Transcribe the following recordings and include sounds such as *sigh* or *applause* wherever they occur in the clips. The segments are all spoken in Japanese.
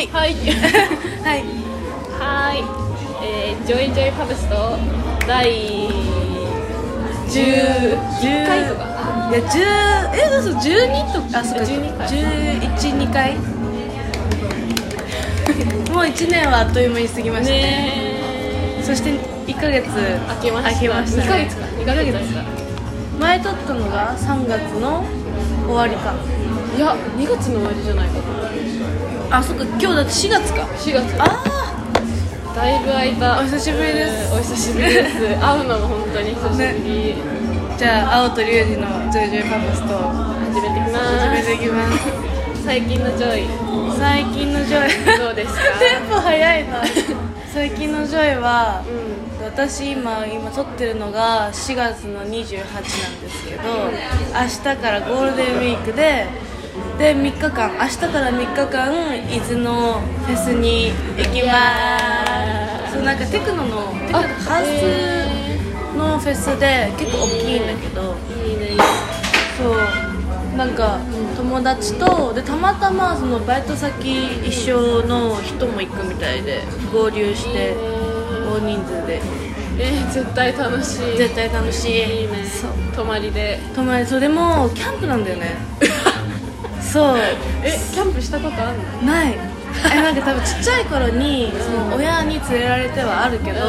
はい。はい。*laughs* はい。はい。えー、ジョイジョイパブスト第10回とか。いや十え嘘十二とかあそうか。12回。十一二回。*laughs* もう一年はあっという間に過ぎましたね。ねそして一ヶ月ー明けました。ました。2ヶ月か。2ヶ月前撮ったのが三月の終わりか。いや2月の終わりじゃないかあそっか今日だって四月か。4月。あだいぶ空いた。お久しぶりです。うんお久しぶりです。*laughs* 会うのも本当に久しぶり、あじゃあ青と龍二のジョイジョイパブスト始めてきます。始めていきます。最近のジョイ。最近のジョイ。どうですか？*laughs* テンポ早いな。*laughs* 最近のジョイはう私今今撮ってるのが4月の28なんですけど明日からゴールデンウィークでで3日間。明日から3日間伊豆のフェスに行きます。そうなんかテクノのテクノあハウスのフェスで結構大きいんだけど。んいいね。そう。なんか友達とでたまたまそのバイト先一緒の人も行くみたいで合流して大人数で。えー、絶対楽しい。絶対楽しい。いいね。そう。泊まりで。泊まりそうでもキャンプなんだよね *laughs* そう。えキャンプしたことあんの？ない。えなんか多分ちっちゃい頃にその親に連れられてはあるけど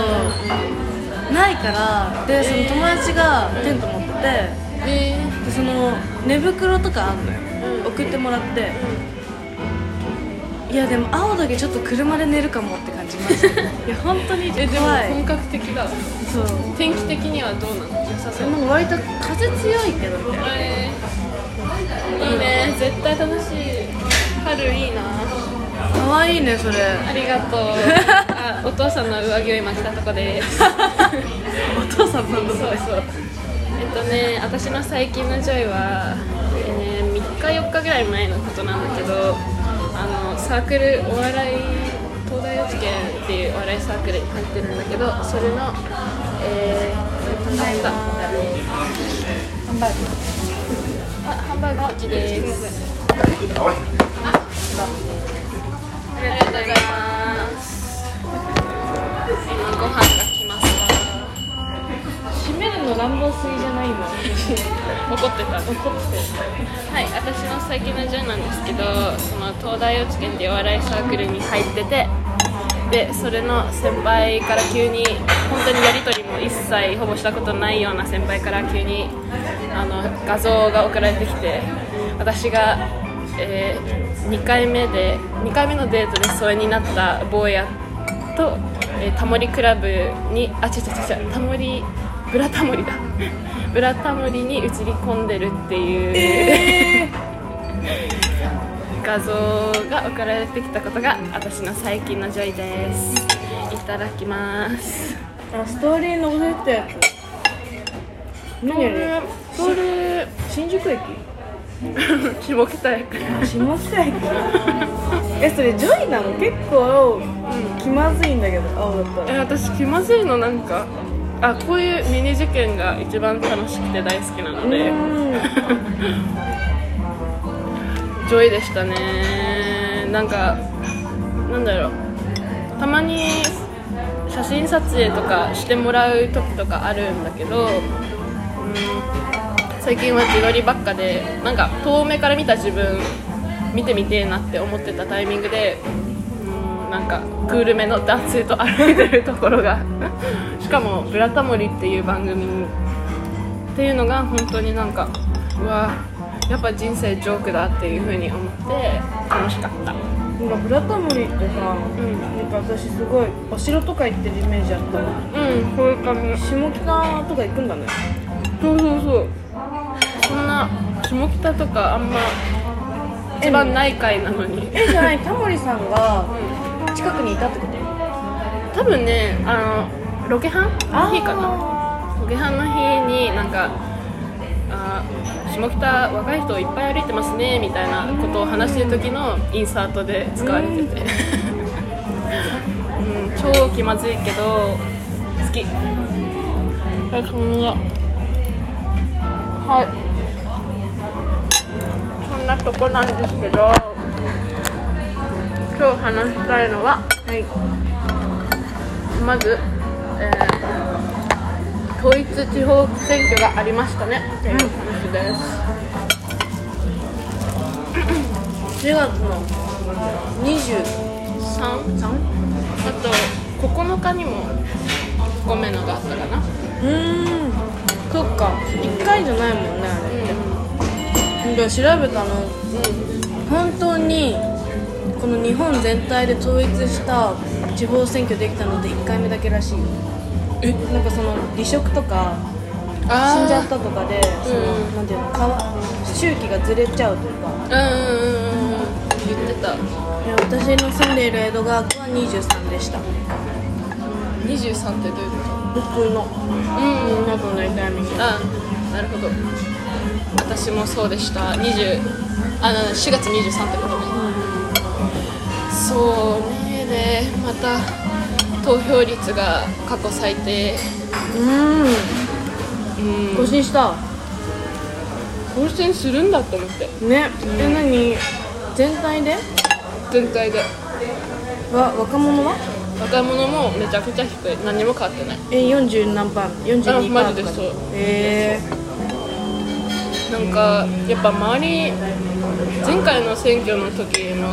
ないからでその友達がテント持っててえでその寝袋とかあんのよ、うん。送ってもらって、いやでも青だけちょっと車で寝るかもって感じました。*laughs* いや本当にー、えでも本格的だ。わそう。天気的にはどうなの？良さそう。なんか割と風強いけどみたいなえーいいね。絶対楽しい。春いいな。可愛いねそれ。ありがとう。*laughs* あお父さんの上着を今着たとこです。*laughs* お父さんなんだそうそう。えっとね私の最近のジョイは、えー、3日4日ぐらい前のことなんだけどあのサークルお笑い東大幼稚園っていうお笑いサークルに入ってるんだけどそれのえー、あった。ハンバーグあハンバーグこっちですありがとうございます。今ご飯が。来ますわ閉めるの乱暴すぎじゃないの怒ってた怒ってたはい私の最近のジョイなんですけどその東大幼稚園っていうお笑いサークルに入っててでそれの先輩から急に本当にやり取りも一切ほぼしたことないような先輩から急にあの画像が送られてきて私が、え2回目で2回目のデートで疎遠になった坊やと、えータモリクラブにあ違う違う違うタモリブラタモリだ。*laughs* ブラタモリに映り込んでるっていう、画像が送られてきたことが私の最近のジョイです。いただきます。あストーリーに載せてたやつ何あれこれ新宿駅？*laughs* 下北駅。下北駅。えそれジョイなの結構気まずいんだけど青だったえら私気まずいのなんかあこういうミニ事件が一番楽しくて大好きなので。うん。*laughs* ジョイでしたね。なんかなんだろう。たまに写真撮影とかしてもらう時とかあるんだけど、うん、最近は自撮りばっかでなんか遠目から見た自分見てみてえなって思ってたタイミングで、うん、なんかクールめの男性と歩いてるところが。*laughs* しかも「ブラタモリ」っていう番組っていうのが本当になんかうわやっぱ人生ジョークだっていう風に思って楽しかった。なんかブラタモリってさ、うんなんか私すごいお城とか行ってるイメージあったの。うん。こういう感じ。下北とか行くんだねそうそうそう。そんな下北とかあんま一番ない回なのに。えじゃないタモリさんが近くにいたってこと？多分ねあのロケハン？の日かな？ロケハンの日になんかあ下北若い人いっぱい歩いてますねみたいなことを話してる時のインサートで使われてて、うん、*laughs* 超気まずいけど好きはい。そんなとこなんですけど今今日話したいのははい。まず、えー統一地方選挙がありましたね。っていう話です、*coughs* 4月の23 3? あと9日にも5名のがあったかな。うーんそっか。1回じゃないもんねあれで調べたの。本当にこの日本全体で統一した地方選挙できたので1回目だけらしいよ。え？なんかその離職とか死んじゃったとかでその、うん。なんていうのかわ周期がずれちゃうというか。うんうんうんうん。言ってた。いや私の住んでいる江戸川区は23でした。23ってどういうこ僕の。とうん。なとのタイミングあなるほど。私もそうでした。20あな4月23ってことね。そうね。でまた投票率が過去最低。うん。うん。更新した。当選するんだと思って。ね。え何？全体で？全体で。わ若者は？若者もめちゃくちゃ低い。何も変わってない。え40何パー42パーとか。あマジでそう。へえなんかやっぱ周り前回の選挙の時の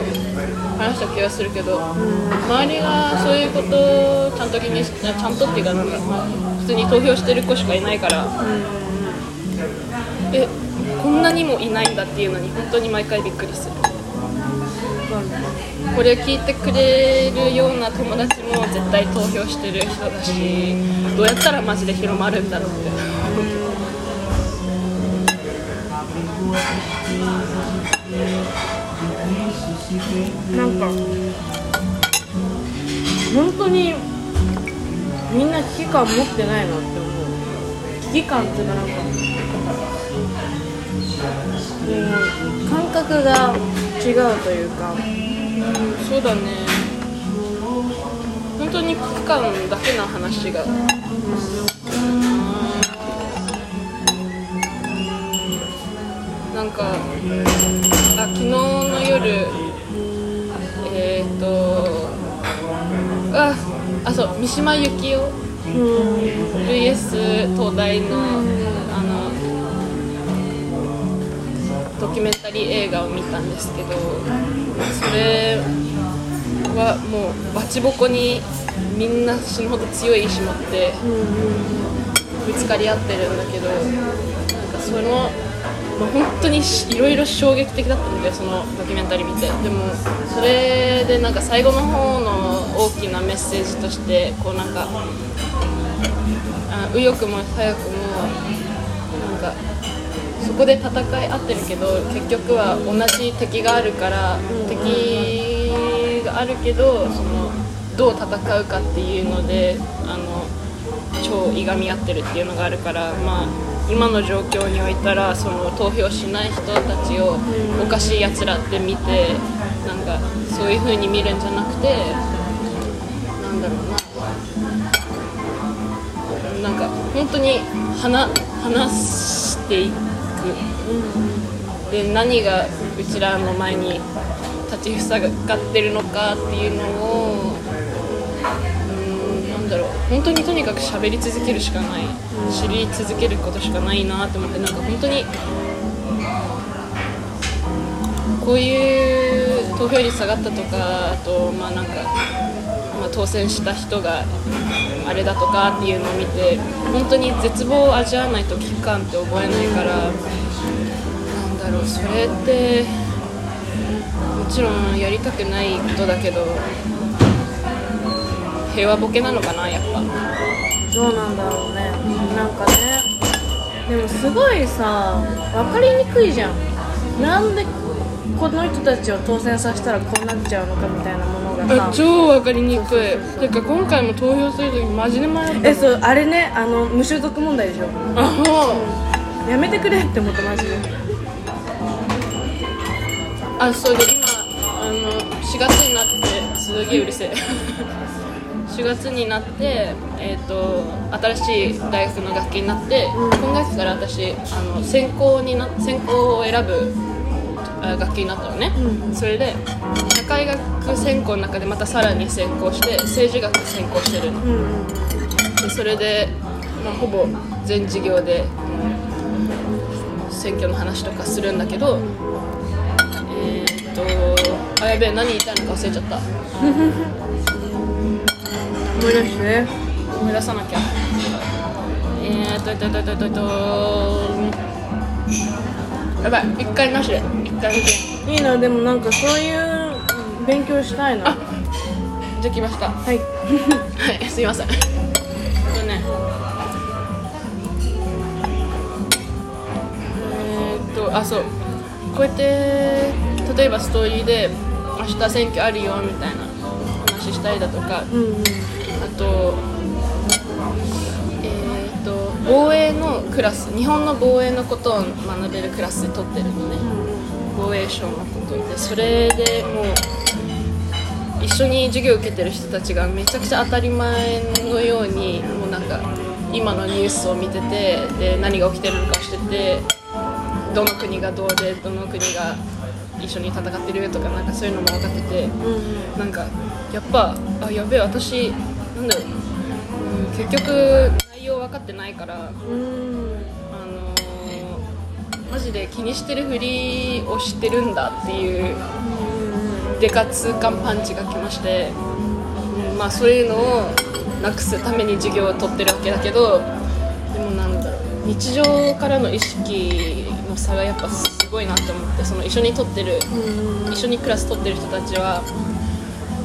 話した気がするけど周りがそういうことをちゃんと気にしちゃんとっていうかなんか、まあ、普通に投票してる子しかいないからえこんなにもいないんだっていうのに本当に毎回びっくりするこれ聞いてくれるような友達も絶対投票してる人だしどうやったらマジで広まるんだろうって。なんか本当にみんな危機感持ってないなって思う。危機感っていうかなんかうん感覚が違うというか。そうだね。本当に危機感だけの話が。なんかあ昨日の夜えっ、ー、とああそう三島由紀夫。うん。VS 東大のキュメンタリー映画を見たんですけどそれはもうバチボコにみんな死ぬほど強い意志持ってぶつかり合ってるんだけどなんかその、まあ、本当にいろいろ衝撃的だったんだよそのドキュメンタリー見て。でもそれでなんか最後の方の大きなメッセージとしてこうなんかあ右翼も左翼もなんかこで戦い合ってるけど結局は同じ敵があるから、敵があるけどそのどう戦うかっていうのであの超いがみ合ってるっていうのがあるからまあ今の状況においたらその投票しない人たちをおかしいやつらって見てなんかそういう風に見るんじゃなくてなんだろうな。なんか本当に話話していく。で何がうちらの前に立ちふさがってるのかっていうのをうんなんだろう。本当にとにかく喋り続けるしかない。知り続けることしかないなと思ってなんか本当にこういう投票率下がったとかあとまあなんか、当選した人があれだとかっていうのを見て本当に絶望を味わわないと危機感って覚えないからなんだろうそれってもちろんやりたくないことだけど平和ボケなのかなやっぱ。どうなんだろうね。なんかねでもすごいさ分かりにくいじゃん。なんでこの人たちを当選させたらこうなっちゃうのかみたいなも超わかりにくい。てか今回も投票する時マジで迷った。えそうあれねあの無所属問題でしょ。あやめてくれって思ったマジで。あそうで今あの4月になってすげえうるせえ。*laughs* 4月になって、えー、と新しい大学の学期になって、今学期から私あの専攻にな専攻を選ぶあ学期になったのね、うんそれで社会学専攻の中でまたさらに専攻して政治学専攻してるの。うんうん。でそれで、まあ、ほぼ全授業でうん選挙の話とかするんだけどえーっとあやべえ何言いたいのか忘れちゃった。思い出して。思い出さなきゃ。えーっとえっとえっとえっとえっとえっとやばい一回なしでいいなでもなんかそういう勉強したいなじゃあ来ましたはいはい、すいません。えっとね。えーっと、あ、そう。こうやって、例えばストーリーで、明日選挙あるよみたいな話したりだとか、うんうんあと。えーっと、防衛のクラス、日本の防衛のことを学べるクラスで取ってるのね。防衛省のことで、それでもう。一緒に授業を受けてる人たちがめちゃくちゃ当たり前のようにもうなんか今のニュースを見ててで何が起きてるのかしててどの国がどうでどの国が一緒に戦ってるとかなんかそういうのも分かっててうんうんなんかやっぱあやべえ私なんだろう、うん、結局内容分かってないからうんあのーマジで気にしてるふりをしてるんだっていうデカ痛感パンチが来まして、うんまあ、そういうのをなくすために授業を取ってるわけだけどでもなんだろう日常からの意識の差がやっぱすごいなって思ってその一緒に取ってるうん一緒にクラス取ってる人たちは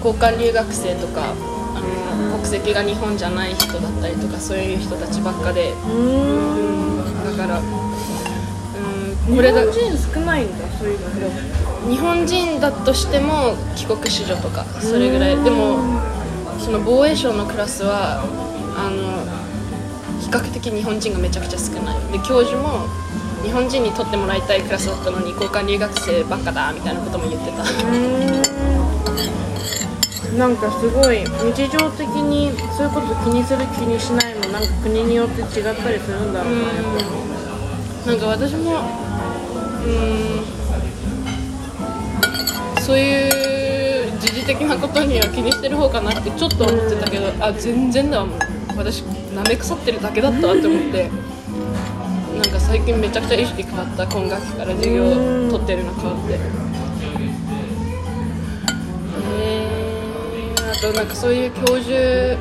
交換留学生とかあの国籍が日本じゃない人だったりとかそういう人たちばっかで。うん。だから、うん、日本人少ないんだ。そういうの日本人だとしても帰国子女とかそれぐらい。でもその防衛省のクラスはあの比較的日本人がめちゃくちゃ少ない。で教授も日本人に取ってもらいたいクラスだったのに交換留学生ばっかだみたいなことも言ってた。うん。なんかすごい日常的にそういうこと気にする気にしないもなんか国によって違ったりするんだろうなやっぱなんか私もうんそういう時事的なことには気にしてる方かなってちょっと思ってたけどあ全然だもう私なめ腐ってるだけだったわって思って。なんか最近めちゃくちゃ意識変わった今学期から授業を取ってるの変わって。え、あとなんかそういう教授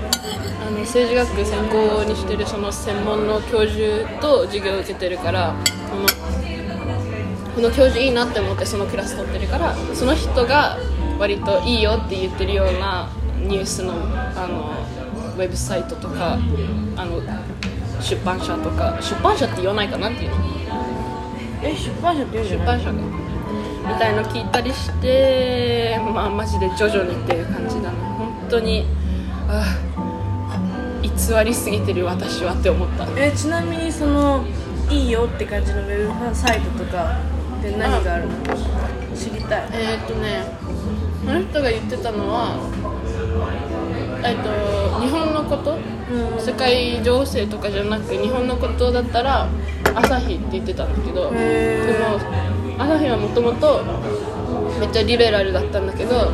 あの政治学専攻にしてるその専門の教授と授業を受けてるからこのこの教授いいなって思ってそのクラス取ってるからその人が割といいよって言ってるようなニュースのあのウェブサイトとかあの出版社とか出版社って言わないかなっていう。のえ出版社って言うんじゃない出版社がみたいの聞いたりしてまあマジで徐々にっていう感じだな。本当にああ偽りすぎてる私はって思った。えちなみにそのいいよって感じのウェブサイトとかで何があるの？知りたい。えーっとねあの人が言ってたのはえっと日本のこと？うん。世界情勢とかじゃなく日本のことだったら朝日って言ってたんだけどでへも朝日はもともとめっちゃリベラルだったんだけど、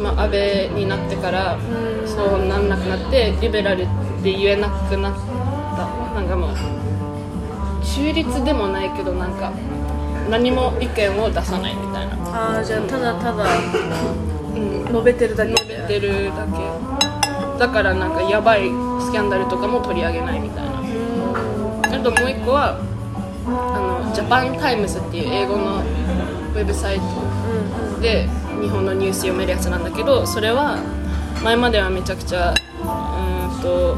まあ、安倍になってからうん。そうなんなくなってリベラルって言えなくなった。なんかもう中立でもないけどなんか何も意見を出さないみたいな、ああじゃあただただうん、述べてるだけ。述べてるだけ。だからなんかやばいスキャンダルとかも取り上げないみたいな。あともう一個はあのジャパンタイムズっていう英語のウェブサイト。で日本のニュース読めるやつなんだけどそれは前まではめちゃくちゃうーんと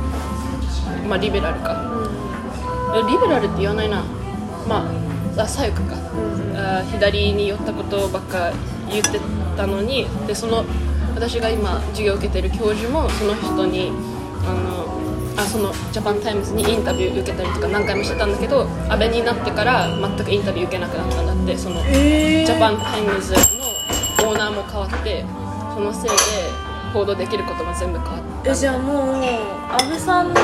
まあリベラルか。えリベラルって言わないな。まああ左翼か、あ左に寄ったことばっか言ってたのにでその私が今授業を受けてる教授もその人にあのあそのジャパンタイムズにインタビュー受けたりとか何回もしてたんだけど安倍になってから全くインタビュー受けなくなったんだってそのえー、ジャパンタイムズのオーナーも変わってそのせいで報道できることも全部変わっえじゃあもう安倍さんのと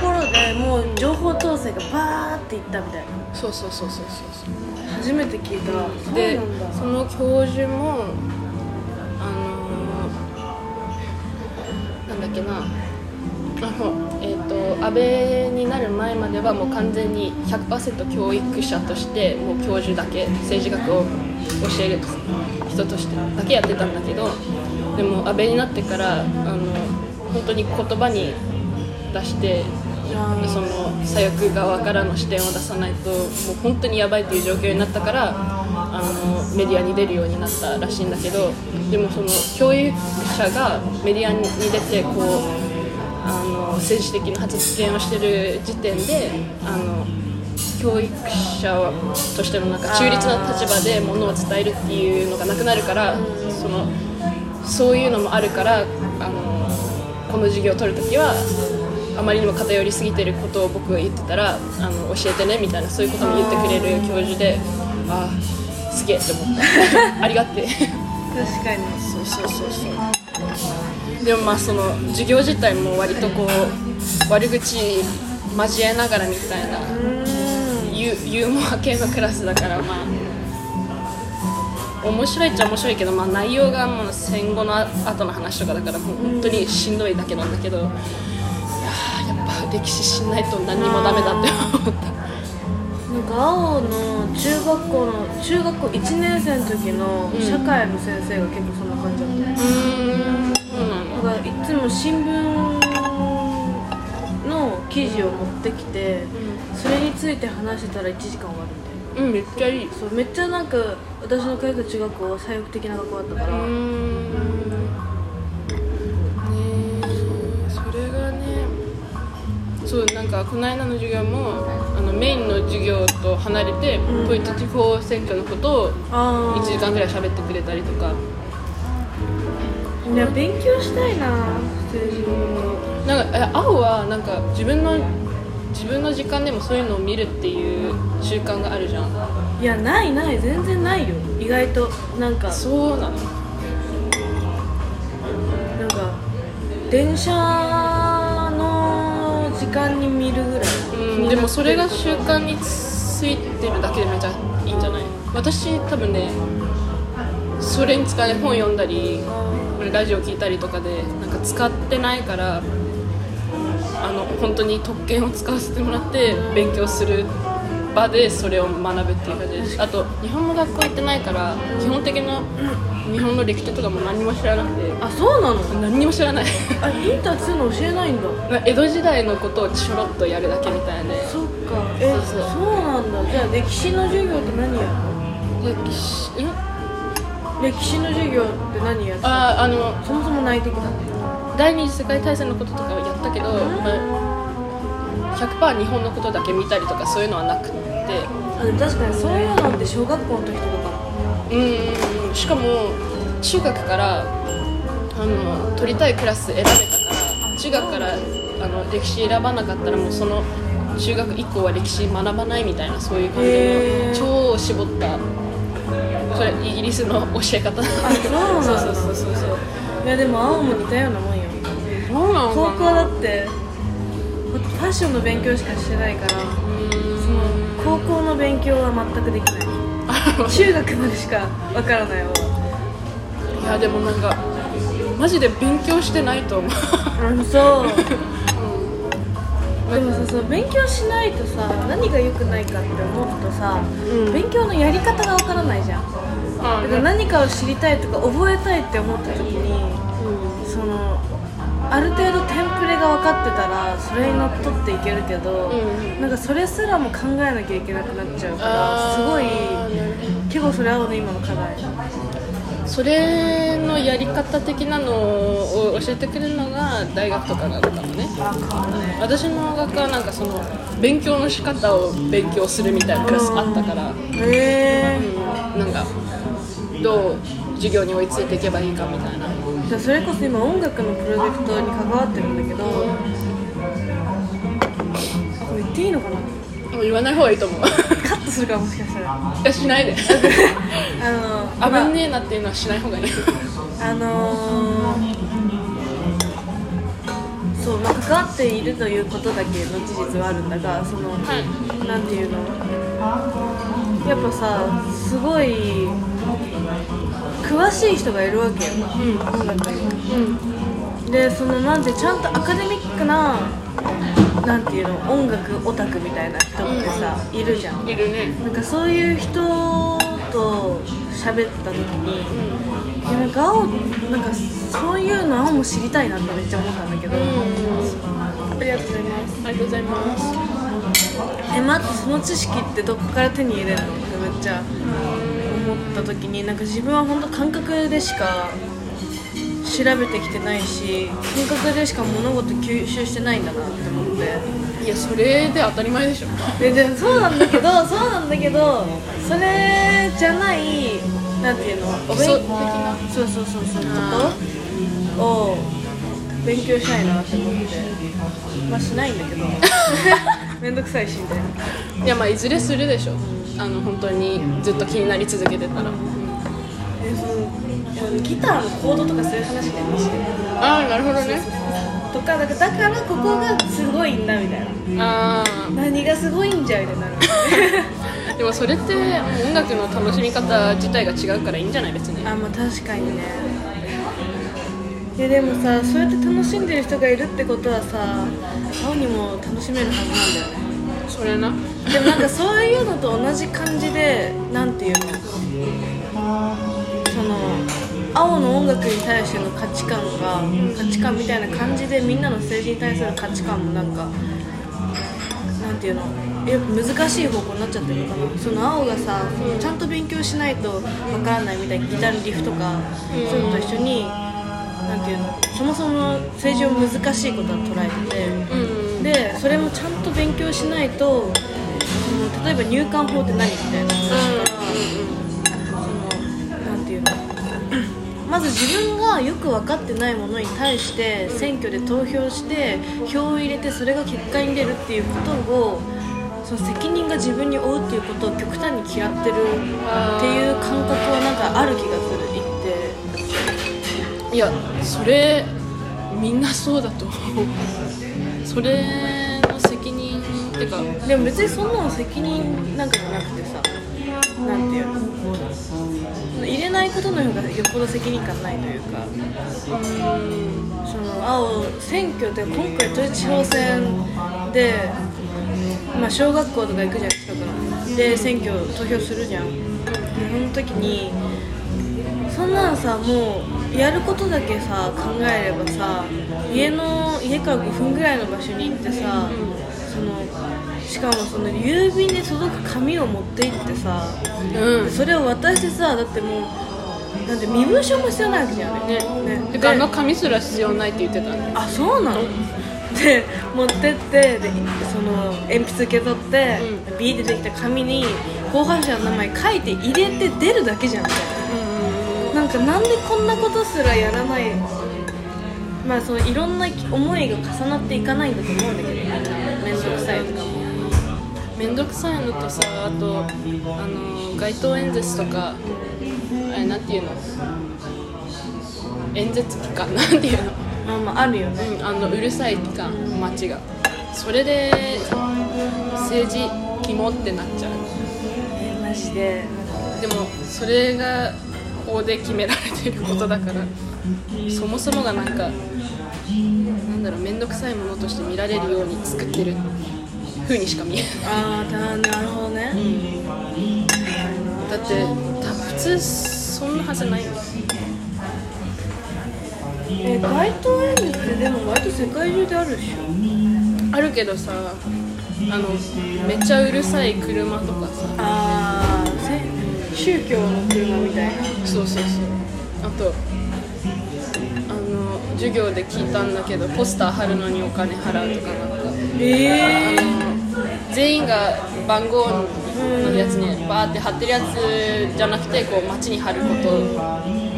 ころでもう情報統制がバーっていったみたいな。たそうそうそうそうそうそう。初めて聞いたそうでなんだ。その教授もあのーなんだっけな。あほえー、と安倍になる前まではもう完全に100%教育者としてもう教授だけ政治学を教える人としてだけやってたんだけどでも安倍になってからあの本当に言葉に出してその左翼側からの視点を出さないともう本当にやばいっていう状況になったからあのメディアに出るようになったらしいんだけどでもその教育者がメディアに出てこうあの政治的な発言をしてる時点であの教育者としてのなんか中立な立場でものを伝えるっていうのがなくなるからそのそういうのもあるからあのこの授業を取るときはあまりにも偏りすぎてることを僕が言ってたらあの教えてねみたいなそういうことも言ってくれる教授でああすげえって思った。*laughs* ありがてえ。確かに。そうそうそうそう。でもまあその授業自体も割とこう悪口交えながらみたいなユーモア系のクラスだからまあ面白いっちゃ面白いけど、まあ、内容がもう戦後の後の話とかだからもう本当にしんどいだけなんだけどいやーやっぱ歴史知んないと何にもダメだって思った。なんか青の中学校の中学校1年生の時のうん。社会の先生が結構そんな感じだった、うーんそうなのだからいつも新聞の記事を持ってきてそれについて話してたら1時間終わるみたいな。うん、めっちゃいい。そうめっちゃなんか私の通った中学校は左翼的な学校だったから、うーん。ねえそれがねそうなんかこの間の授業もあのメインの授業と離れて、うん統一地方選挙のことをあ1時間ぐらい喋ってくれたりとか。いや勉強したいな政治のこなんかえ青はなんか自分の自分の時間でもそういうのを見るっていう習慣があるじゃん。といやないない全然ないよ。意外となんか。そうなの。なんか電車の時間に見るぐらい、うん、でもそれが習慣についてるだけでめちゃいいんじゃない？私多分ねそれに使え本読んだりこれラジオ聞いたりとかでなんか使ってないからあの本当に特権を使わせてもらって勉強する場でそれを学ぶっていう感じです。あと日本の学校行ってないから基本的な日本の歴史とかも何も知らなくて。あそうなの？何にも知らない。あインターそういうの教えないんだ。江戸時代のことをちょろっとやるだけみたいでそっか。えそうそう。そうなんだ。じゃあ歴史の授業って何やる歴史ん？の歴史の授業って何やるああのそもそも内的だ第二次世界大戦のこととかはやったけど、まあ、100%日本のことだけ見たりとかそういうのはなくって。あでも確かにそういうのって小学校の時とかかうんしかも中学からあの取りたいクラス選べたから中学からあの歴史選ばなかったらもうその中学以降は歴史学ばないみたいなそういう感じの超絞ったそれイギリスの教え方。あそうなんだ。そうそうそうそうそう。いやでも青も似たようなもんよ。そうなの高校だってファッションの勉強しかしてないから校の勉強は全くできない。中学までしかわからないわ。いやでもなんかマジで勉強してないと思う。あそうでもさその勉強しないとさ何が良くないかって思うとさ、うん。勉強のやり方がわからないじゃん。だから何かを知りたいとか覚えたいって思った時にある程度テンプレが分かってたらそれにのっとっていけるけど、うんなんかそれすらも考えなきゃいけなくなっちゃうからすごい結構それ青の今の課題。それのやり方的なのを教えてくれるのが大学とかなのかもね。私の学科はなんかその勉強の仕方を勉強するみたいなクラスあったから、へえうん、なんかどう授業に追いついていけばいいかみたいなじゃあそれこそ今音楽のプロジェクトに関わってるんだけどこれ言っていいのかな？もう言わない方がいいと思う。カットするかもしかしたら。いやしないで。*laughs* あの危ねえなっていうのはしない方がいい。あのー、そう、まあ、関わっているということだけの事実はあるんだがその、はい。なんていうの？やっぱさすごい詳しい人がいるわけよ、音楽にでそのなんてちゃんとアカデミックななんていうの音楽オタクみたいな人ってさ、いるじゃん。いるね。なんかそういう人と喋った時に、いやなんか青なんかそういうの青も知りたいなってめっちゃ思ったんだけど、ありがとうございます。ありがとうございます。え待ってその知識ってどこから手に入れるの？ってめっちゃ思った時になんか自分は本当感覚でしか調べてきてないし感覚でしか物事吸収してないんだなって思って。いやそれで当たり前でしょ。ででそうなんだけど *laughs* そうなんだけどそれじゃないなんていうの？お基礎的勉な。そうそうそうそう。こと？を勉強したいなって思って。まあしないんだけど。*laughs* めんどくさいしみたいな。いやまあいずれするでしょあの本当にずっと気になり続けてたら。えそのいやギターのコードとかそういう話でもしてああなるほどね。とかだからだからここがすごいんだみたいな。あ何がすごいんじゃみたいになる。あ *laughs* でもそれって音楽の楽しみ方自体が違うからいいんじゃない？別に。あまあ確かにね。えでもさそうやって楽しんでる人がいるってことはさ青にも楽しめるはずなんだよね。それなでもなんかそういうのと同じ感じでなんていうのその青の音楽に対しての価値観が価値観みたいな感じでみんなの政治に対する価値観もなんかなんていうのやっぱ難しい方向になっちゃってるのかなその青がさそのちゃんと勉強しないとわからないみたいなギターのリフとかそういうのと一緒になんていうのそもそも政治を難しいことは捉えてて。うんでそれもちゃんと勉強しないとその例えば入管法って何みたいな話から、そのなんていうのまず自分がよく分かってないものに対して選挙で投票して票を入れてそれが結果に出るっていうことをその責任が自分に負うっていうことを極端に嫌ってるっていう感覚はなんかある気がする一定いやそれみんなそうだと思う。それてかでも別にそんなの責任なんかじゃなくてさ。なんていうの。入れないことの方がよっぽど責任感ないというか。その青選挙で今回統一地方選で、まあ、小学校とか行くじゃん近くの。で選挙投票するじゃん。でその時にそんなんさもうやることだけさ考えればさ家の家から5分ぐらいの場所に行ってさ、そのしかもその郵便で届く紙を持って行ってさ、うん。それを渡してさだってもうなんて身分証も必要ないわけじゃんね。ね。てかあの紙すら必要ないって言ってたねあそうなの？で持ってってでその鉛筆受け取って、ビーってできた紙に候補者の名前書いて入れて出るだけじゃん。みたいななんかなんでこんなことすらやらないまあそのいろんな思いが重なっていかないんだと思うんだけど面倒くさいとかもめんどくさいのとさあとあの街頭演説とかあれなんていうの？演説期間なんていうの？まあまああるよね。うんあのうるさい期間街が。それで政治肝ってなっちゃう。えマジで。でもそれが法で決められてることだからそもそもがなんかなんだろう面倒くさいものとして見られるように作ってる風にしか見えない。ああなるほどね、だってた普通そんなはずないよえ街頭演説ってでも割と世界中であるでしょ。あるけどさあのめっちゃうるさい車とかさ。ああ宗教の車みたいな。そうそうそう。あとあの授業で聞いたんだけどポスター貼るのにお金払うとかなんか。ええあの全員が番号のやつにバーって貼ってるやつじゃなくてこう街に貼ること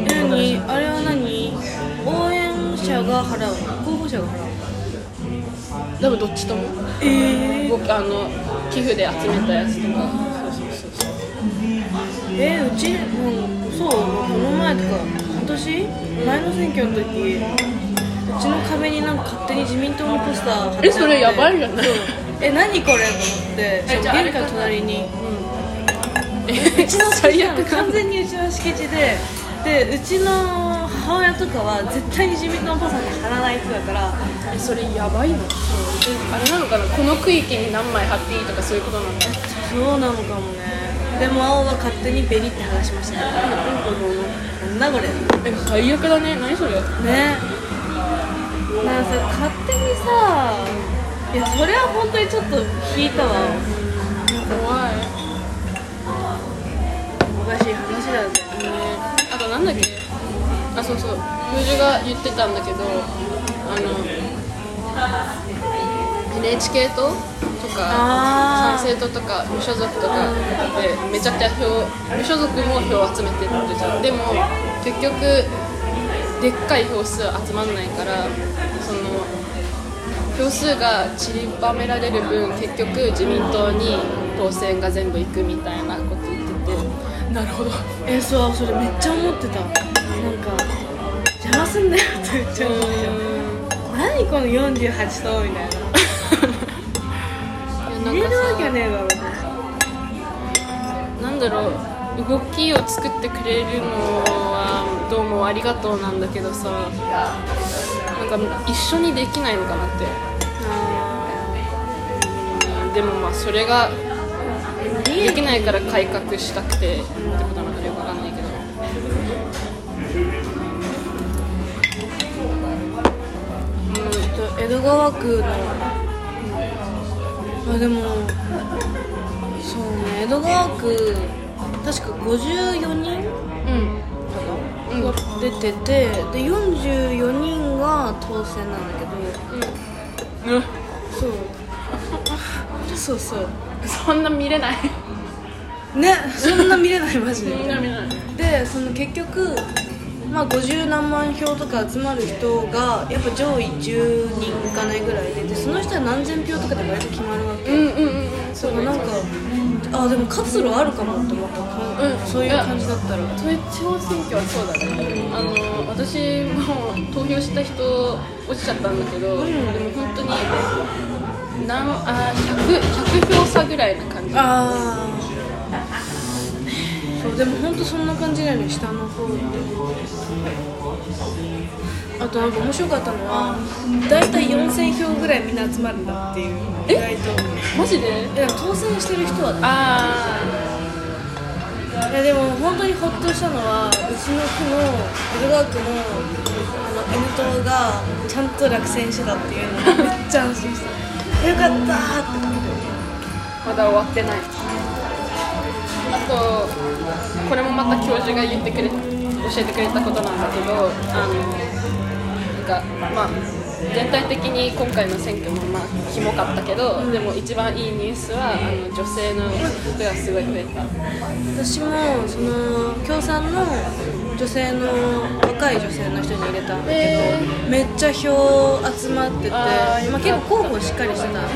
何あれは何応援者が払うの候補者が払うの多分どっちともえ僕あの寄付で集めたやつとかそうそうそうそうえー、うちもうそうこの前とか今年前の選挙の時うちの壁になんか勝手に自民党のポスター貼ってあって。えそれやばいじゃないえ何これと思って。えじゃああれ玄関隣に。うちの敷地最悪完全にうちの敷地ででうちの母親とかは絶対に自民党のパスに貼らない人だから。えそれやばいの？あれなのかな？この区域に何枚貼っていいとかそういうことなのそうなのかもね。でも青は勝手にベリって剥がしましたねなんだこれ。え最悪だね。何それ？ねなんかさ勝手にさいやそれは本当にちょっと引いたわ。怖い。おかしい話だぜ。ね。あとなんだっけ？あそうそう。教授が言ってたんだけどあの NHK 党とか参政党とか無所属とかでめちゃくちゃ票無所属も票集めてるじゃんでも結局でっかい票数集まんないからその票数が散りばめられる分結局自民党に当選が全部いくみたいなこと言ってて。なるほど。えそうそれめっちゃ思ってた。なんか邪魔すんなよってめっちゃ思ってた。何この48党みたいな。入れるわけねえだろ。なんだろう。動きを作ってくれるのはどうもありがとうなんだけどさなんか一緒にできないのかなって。うんでもまあそれができないから改革したくてってことなのかよくわかんないけど。と江戸川区のあでもそうね江戸川区確か54人？うんが出ててで44人が当選なんだけどうん。そう。そうそう。そんな見れない。ねそんな見れないマジで。でその結局まあ50何万票とか集まる人がやっぱ上位10人いかないぐらいででその人は何千票とかで割と決まるわけ。うんうんそうなんかあでも活路あるかもって思った、うん。そういう感じだったら。それ地方選挙はそうだね。あの私も投票した人落ちちゃったんだけど、でも本当になんあ 100, 100票差ぐらいな感じ。ああそうでも本当そんな感じなのに下の方であとなんか面白かったのは大体4000票ぐらいみんな集まるんだっていう。意外と。マジで？いや当選してる人はね。あいやでも本当にほっとしたのはうちの区の江戸川区のあの N 党がちゃんと落選してたっていうのがめっちゃ安心した。よかったーって。まだ終わってない。あとこれもまた教授が言ってくれ教えてくれたことなんだけどあのかまあ全体的に今回の選挙もまあひもかったけど、でも一番いいニュースはあの女性の人がすごい増えた。私もその共産の女性の若い女性の人に入れたんだけへどめっちゃ票集まっててまあ、結構候補しっかりしてたんだけ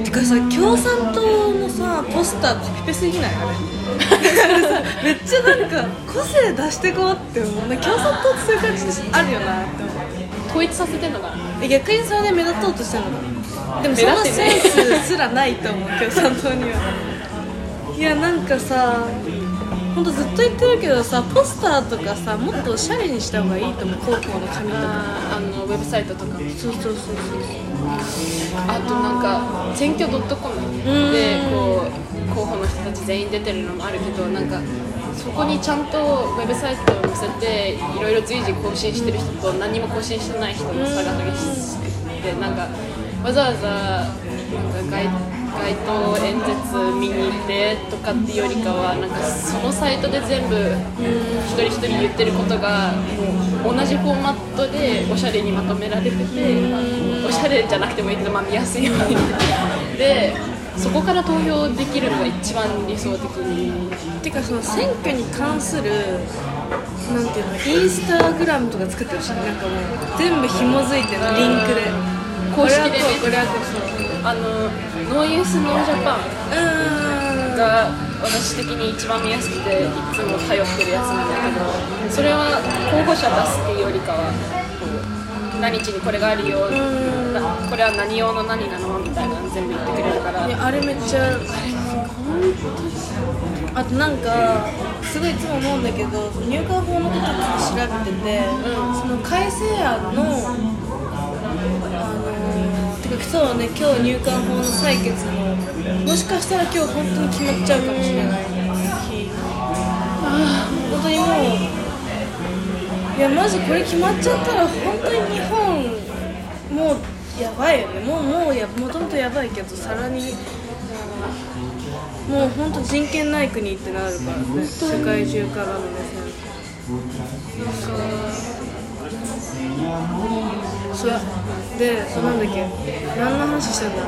ど、てかさ共産党のさポスターコピペすぎない？あれ *laughs* めっちゃなんか個性出してこうって思う。ね共産党ってそういう感じあるよなって思う。統一させてんのかな？え逆にそれで目立とうとしてるのかな。でもそのセンスすらないと思う共産党には。いやなんかさほんとずっと言ってるけどさポスターとかさもっとおしゃれにした方がいいと思う広報の紙とか。あのウェブサイトとか。そうそうそうそうあとなんか選挙 .com んでこう候補の人たち全員出てるのもあるけどなん。かそこにちゃん。とウェブサイトを載せていろいろ随時更新してる人と何にも更新してない人の差が激しくてなん。かわざわざなん。か街街頭演説見に行ってとかっていうよりかはなん。かそのサイトで全部一人一人言ってることがもう同じフォーマットでおしゃれにまとめられてておしゃれじゃなくてもいいけど、まあ、見やすいようにでそこから投票できるのが一番理想的にてかその選挙に関するなんていうのインスタグラムとか作ってほしい。なんかもう全部紐づいてるリンクで。公式でねこれはこうあのノーユースノージャパンが私的に一番見やすくていつも頼ってるやつなんだけどそれは候補者出すっていうよりかは何日にこれがあるよなこれは何用の何なのみたいなの全部言ってくれるから。いやあれめっちゃ本あとなんかすごいいつも思うんだけど入管法のこととか調べてて、その改正案のあのー、てかそうね今日入管法の採決ももしかしたら今日本当に決まっちゃうかもしれない日。本当にもういやマジこれ決まっちゃったら本当に日本もうやばいよね。もうもうやもともとやばいけどさらにもう本当人権ない国ってなるからね。世界中からの目線。そう。でそうなんだっけ。何の話したんだ。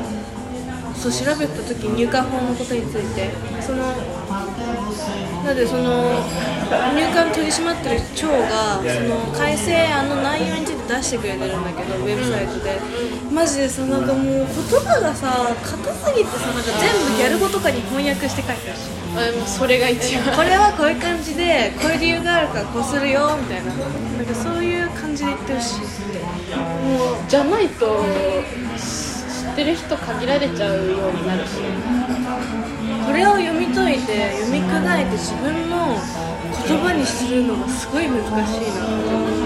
そう調べた時入管法のことについて。そのなんでその入管取り締まってる長がその改正案の内容について出してくれてるんだけどウェブサイトで。マジでさなんかもう言葉がさ硬すぎてさなんか全部ギャル語とかに翻訳して書いてるし。あでもそれが一番。これはこういう感じでこういう理由があるからこうするよみたいな。なんかそういう感じで言ってほしい。もうじゃないと知ってる人限られちゃうようになるしこれを読み解いて読み砕いて自分の言葉にするのがすごい難しいなって。思う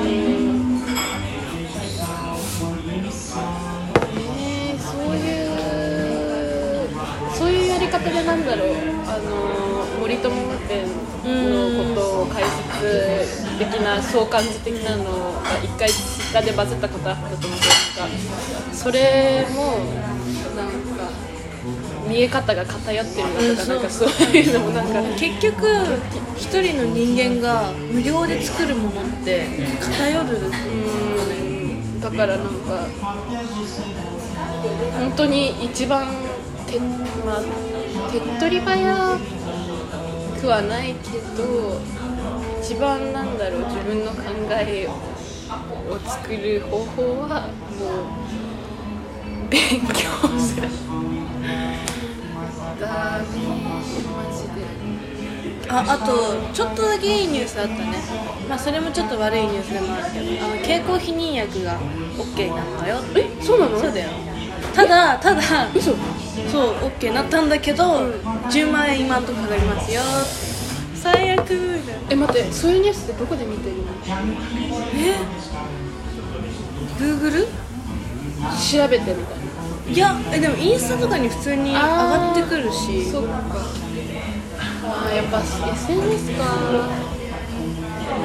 えそういうそういうやり方でなんだろう。あの森友学園のことを解説的な相関図的なのが一回ツイッターでバズったことあったと思うんですがそれもなんか見え方が偏ってるのとかなんかそういうのもなんか結局一人の人間が無料で作るものって偏るうんだからなんか本当に一番手,、まあ、手っ取り早くはないけど一番なんだろう自分の考えを作る方法はもう勉強する。ああとちょっとだけいいニュースあったね。まあそれもちょっと悪いニュースでもあるけどあの経口避妊薬が OK になったよえそうなの？そうだよ。ただただ嘘？そう OK になったんだけど、10万円今んとこかかりますよ。最悪え待ってそういうニュースってどこで見てるの？え？Google? 調べてみたいないやえでもインスタとかに普通に上がってくるし。そっか。あーやっぱ SNS か。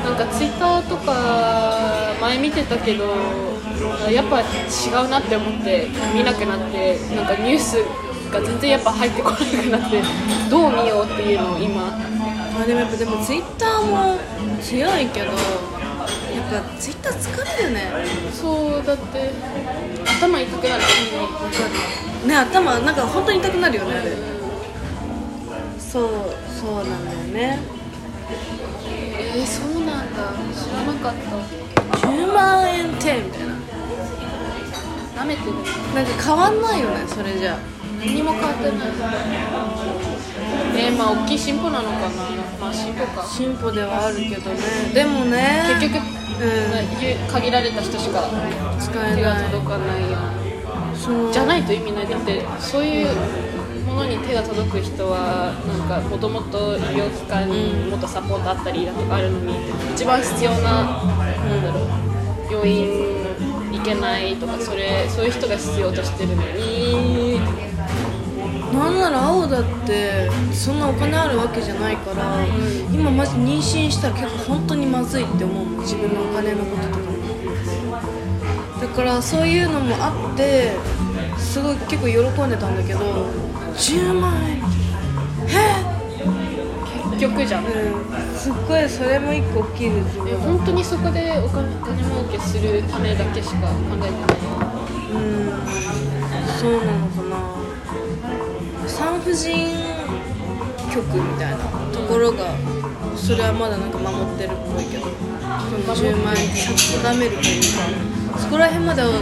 なんかツイッターとか前見てたけどやっぱ違うなって思って見なくなってなんかニュースが全然やっぱ入ってこなくなってどう見ようっていうのを今。あでもやっぱでもツイッターも強いけどやっぱツイッター疲れるね。そうだって。頭痛くなる。ね頭なんか本当に痛くなるよねあれ。そうそうなんだよね。えー、そうなんだ。知らなかった。10万円ってみたいな。舐めてる。なんか変わんないよねそれじゃ。何にも変わってないえー、まあ大きい進歩なのかな。まあ進歩か。進歩ではあるけどね。でもね結局、うん。限られた人しか使手がえない。届かないよじゃないと意味ない。だってそういうものに手が届く人はなんかもともと医療機関にもっとサポートあったりだとかあるのに一番必要ななんだろう病院行けないとかそれそういう人が必要としてるのになんなら青だってそんなお金あるわけじゃないから、今マジ妊娠したら結構本当にまずいって思うもん自分のお金のこととかも。だからそういうのもあってすごい結構喜んでたんだけど10万円結局じゃん。うんすっごいそれも一個大きいですよえ本当にそこでお金お金儲けするためだけしか考えてないうん。そうなのかな産婦人局みたいなところがそれはまだなんか守ってるっぽいけどその10万円定めるというかそこら辺までは調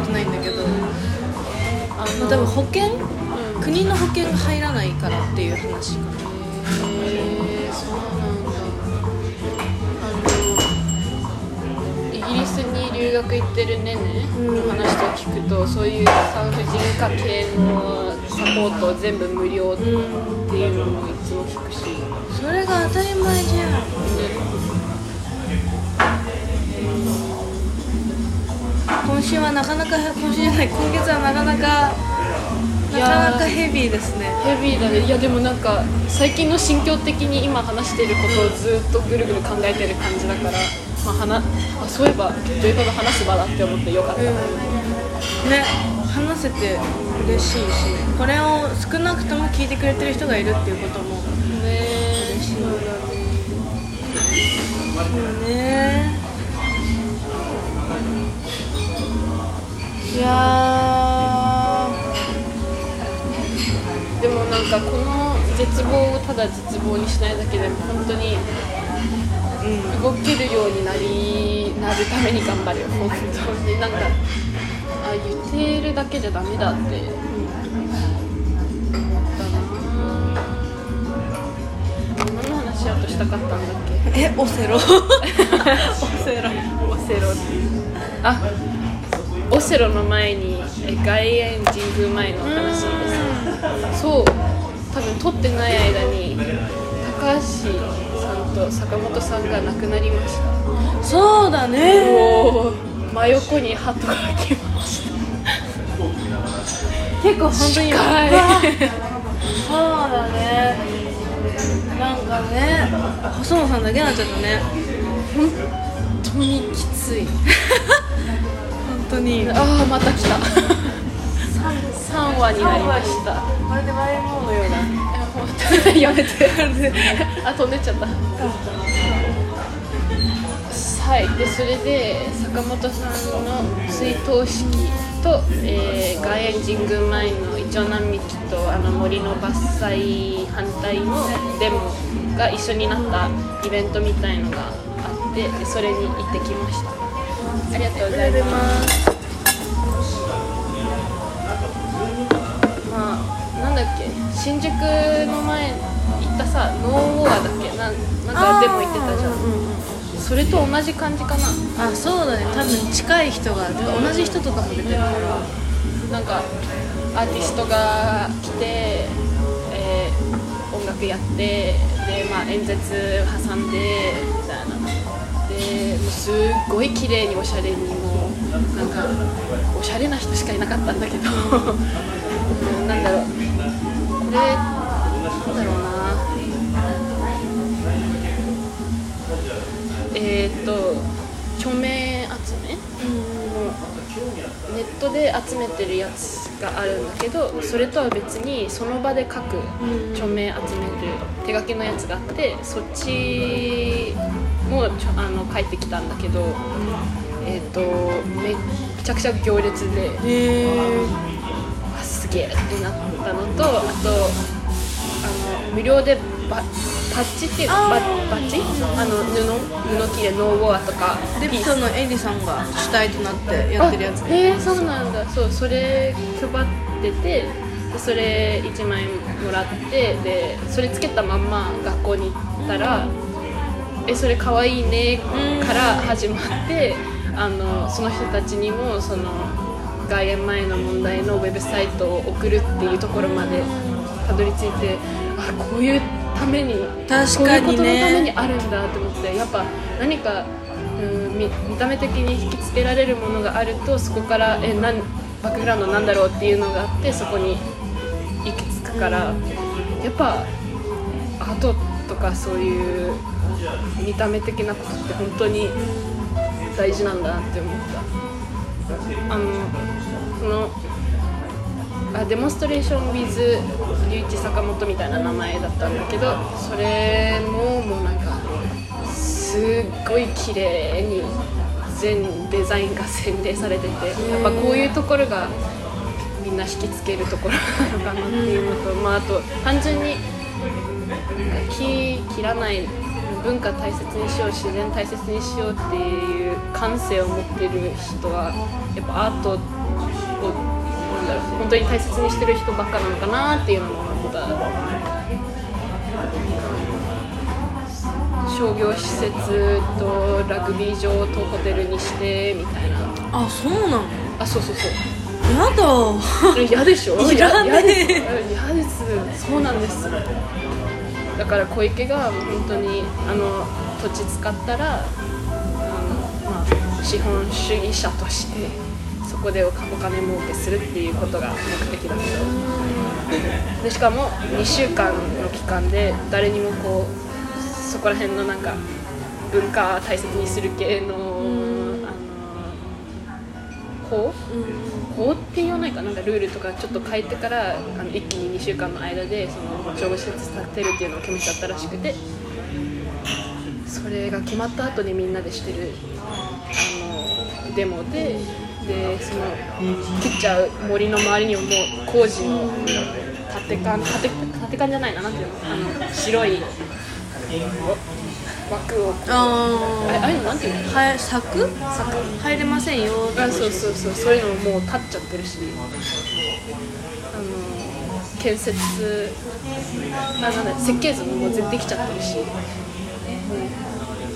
べてないんだ。けどあまあ多分保険うん国の保険が入らないからっていう話かなへえそうなんだあのイギリスに留学行ってるねねの話と聞くとそういう産婦人科系のサポート全部無料っていうのもいつも聞くし、それが当たり前じゃん。今週はなかなか今週じゃない今月はなかなかなかなかヘビーですね。ヘビーだね。いやでもなんか最近の心境的に今話していることをずっとぐるぐる考えてる感じだから、まあ、はなあそういえばジョイパが話す場だって思ってよかった、ね話せて嬉しいしこれを少なくとも聞いてくれてる人がいるっていうこともね嬉しいね。いやなんかこの絶望をただ絶望にしないだけでも本当にーうん動けるようになりなるために頑張るよ。本当に。なんかあ言ってるだけじゃダメだって。思ったの話しようとしたかったんだっけ？え *laughs* オセロ。オセロ。オセロあオセロの前にえ外苑神宮前の話ですそう。多分撮ってない間に高橋さんと坂本さんが亡くなりました。そうだね。おー真横に鳩が来ました。結構本当に近いそうだね。なんかね細野さんだけになっちゃったね。本当にきつい。本当に。ああまた来た。3, 話になりました。まるでバレーボールのような。やめて。あ飛んでっちゃった。はい。でそれで坂本さんの追悼式と、えー、外苑神宮前のイチョウ並木とあの森の伐採反対のデモが一緒になったイベントみたいのがあってでそれに行ってきましたありがとうございますまあなんだっけ？新宿の前行ったさノーウォアだっけ？なんなんかデモ行ってたじゃん。それと同じ感じかな。あそうだね。多分近い人が同じ人とかも出てるからなんかアーティストが来て、えー音楽やってで、まあ、演説挟んででもうすっごい綺麗におしゃれにもうなんかおしゃれな人しかいなかったんだけど。う *laughs* んなんだろう。これなんだろうな。えーっと署名集めもうネットで集めてるやつがあるんだけどそれとは別にその場で書く署名集める手書きのやつがあってそっちもちょあの書いてきたんだけど、えっ、とめっちゃくちゃ行列でへえあすげえってなったのとあとあの無料でバパッチっていうかババッチあの布？布切れノーウォアとかデプトのエリさんが主体となってやってるやつ。えそうなんだ。そうそれ配っててでそれ1枚もらってでそれつけたまんま学校に行ったら「えそれかわいいね」から始まってあのその人たちにもその外苑前の問題のウェブサイトを送るっていうところまでたどり着いてあこういうために確かにね。こういうことのためにあるんだと思ってやっぱ何かうん見見た目的に引きつけられるものがあるとそこからえなんバックグラウンドなんだろうっていうのがあってそこに行き着くからやっぱアートとかそういう見た目的なことって本当に大事なんだなって思った。あのそのあデモンストレーション with 龍一坂本みたいな名前だったんだけどそれももうなんかすっごい綺麗に全デザインが洗練されててやっぱこういうところがみんな引きつけるところなのかなっていうのと、まあ、あと単純になんか木切らない文化大切にしよう自然大切にしようっていう感性を持ってる人はやっぱアートをなんだろう本当に大切にしてる人ばっかなのかなっていうのも思った。商業施設とラグビー場とホテルにしてみたいな。あそうなのあそうそうそう。やだ嫌でしょ嫌です嫌です。そうなんですだから小池がもう本当にあの土地使ったらあの、まあ、資本主義者としてそこでお金儲けするっていうことが目的だった。でしかも2週間の期間で誰にもこうそこら辺のなんか文化大切にする系のあの法？法って言わないかなんかルールとかちょっと変えてからあの一気に2週間の間でその消防施設建てるっていうのを決めちゃったらしくて。それが決まった後にみんなでしてるあのデモででその切っちゃう森の周りにももう工事の縦管縦縦管じゃないななんていうの？あの白い枠を。こうあれあああいうのなんていうの？あは柵？入れませんよ。あそうそうそうそう。いうのももう立っちゃってるし。あの建設あなんだ設計図ももう全然できちゃってるし。もう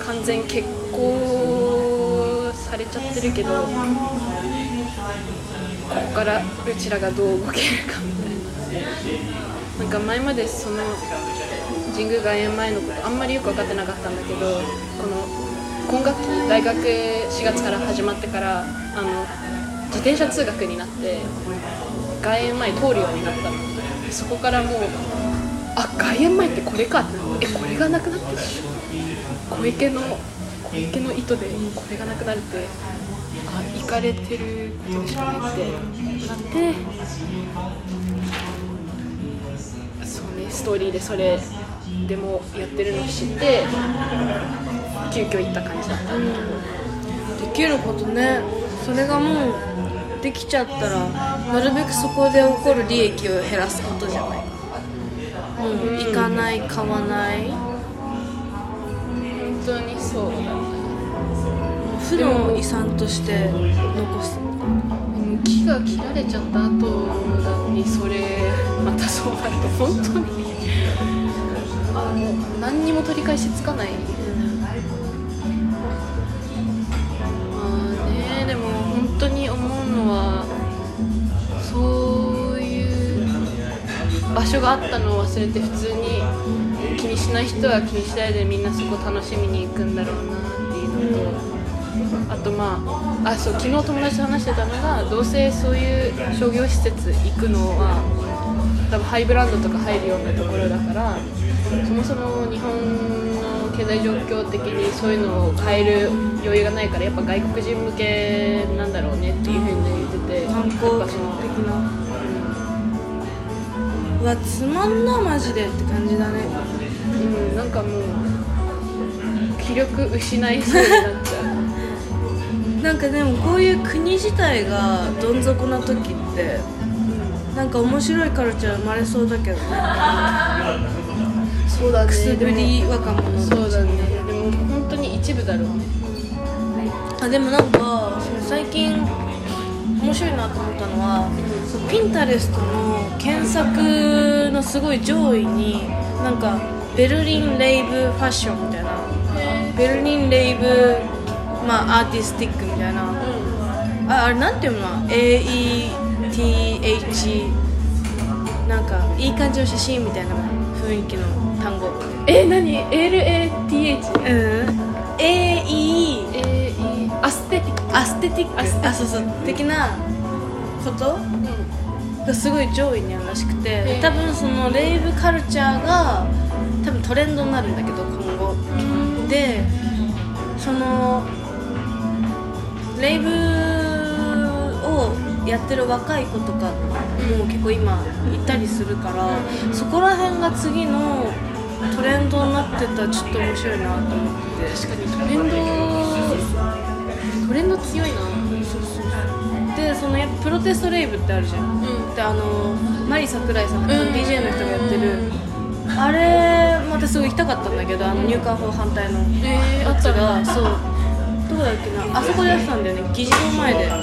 完全決行されちゃってるけどここからうちらがどう動けるかみたいな。なんか前までその神宮外苑前のことあんまりよく分かってなかったんだけどこの今学期大学4月から始まってからあの自転車通学になって外苑前通るようになったの。そこからもうあ外苑前ってこれかって。えこれがなくなってる小池の小池の意図でこれがなくなるってかれてることしかないってなってそうねストーリーでそれでもやってるのを知って急遽行った感じだった、できることねそれがもうできちゃったらなるべくそこで起こる利益を減らすことじゃない。かもう行かない買わない。本当にそう。だね負の遺産として残す木が切られちゃった後なのにそれまたそうなると本当にあもう何にも取り返しつかないまあねでも本当に思うのはそういう場所があったのを忘れて普通に気にしない人は気にしないでみんなそこ楽しみに行くんだろうなっていうのと。あとまああそう昨日友達と話してたのがどうせそういう商業施設行くのは多分ハイブランドとか入るようなところだからそもそも日本の経済状況的にそういうのを変える余裕がないからやっぱ外国人向けなんだろうねっていうふうに言ってて観光的な。うわつまんなマジでって感じだね。うん、うん、なんかもう気力失いそうになっちゃうなんかでもこういう国自体がどん底な時ってなんか面白いカルチャー生まれそうだけどね。そうだね。くすぶり若者そうだね。でも本当に一部だろうね。あでもなんか最近面白いなと思ったのはピンタレストの検索のすごい上位になんかベルリンレイブファッションみたいな。ベルリンレイブまあアーティスティックみたいな。ああれなんていうの？AETH なんかいい感じの写真みたいな雰囲気の単語。え何 ?LATH? うん。AE A E アステティック。アステティック。アステティック。あそうそう。的なこと？がすごい上位にあるらしくて。多分そのレイブカルチャーが多分トレンドになるんだけど今後。でそのレイブをやってる若い子とかも結構今いたりするからそこら辺が次のトレンドになってたらちょっと面白いなと思って。確かにトレンドトレンド強いな。でそのやっぱプロテストレイブってあるじゃん。うん。であのマリ桜井さんのん。DJ の人がやってる、あれまたすごい行きたかったんだけどあの入管法反対のやつったがそうどこだっけな？あそこでやってたんだよね。議事堂前で。あ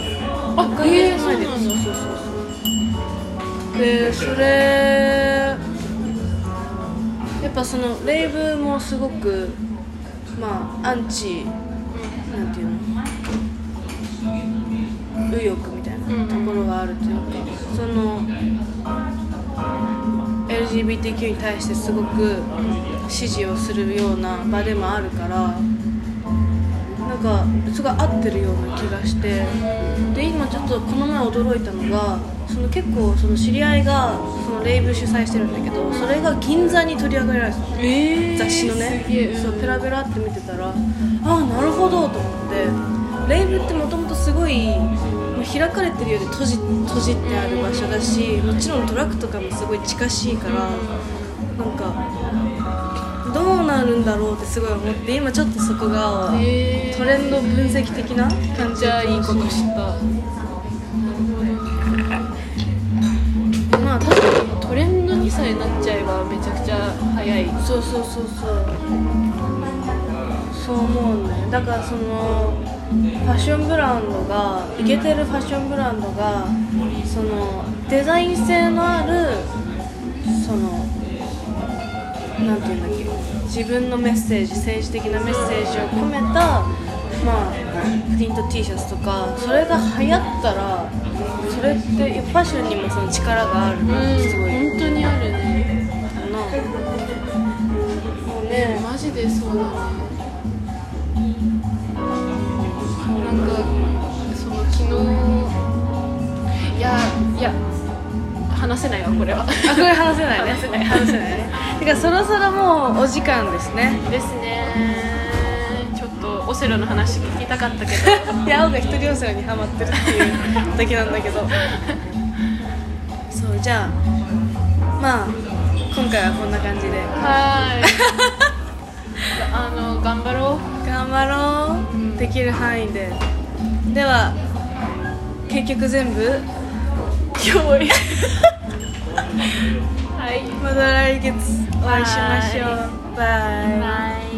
国会議事堂前で、えーそうなんだ。そうそうそうでそれやっぱそのレイブもすごくまあアンチなんていうの？右翼みたいなところがあるというか、その LGBTQ に対してすごく支持をするような場でもあるからかすごい合ってるような気がしてで今ちょっとこの前驚いたのがその結構その知り合いがそのレイブ主催してるんだけどそれが銀座に取り上げられたの。えー、雑誌のね。そうペラペラって見てたらああなるほどと思って。レイブってもともとすごい開かれてるようで閉じ閉じってある場所だしもちろんトラックとかもすごい近しいからなんかどうなるんだろうってすごい思って今ちょっとそこがへートレンド分析的な感じじゃあいいこと知った。まあ確かにトレンドにさえなっちゃえばめちゃくちゃ早い。そうそうそうそうそう思うねだからそのファッションブランドがイケてるファッションブランドがそのデザイン性のあるそのなんていうんだっけ。自分のメッセージ政治的なメッセージを込めたまあプリント T シャツとかそれが流行ったらそれってファッションにもその力があるなってすごい。本当にあるね。なもうね。マジでそうだねなんかその昨日いやいや話せないわこれは。あこれ話せないね。話せない話せない。ね *laughs* てかそろそろもうお時間ですね。ですねオセロの話聞きたかったけど。*laughs* いや青が一人オセロにハマってるっていうだけなんだけど。そうじゃあまあ今回はこんな感じで。はい。*laughs* あの頑張ろう。頑張ろう、うん。できる範囲で。では結局全部今日 *laughs* はい。また来月お会いしましょう。バイ。バイ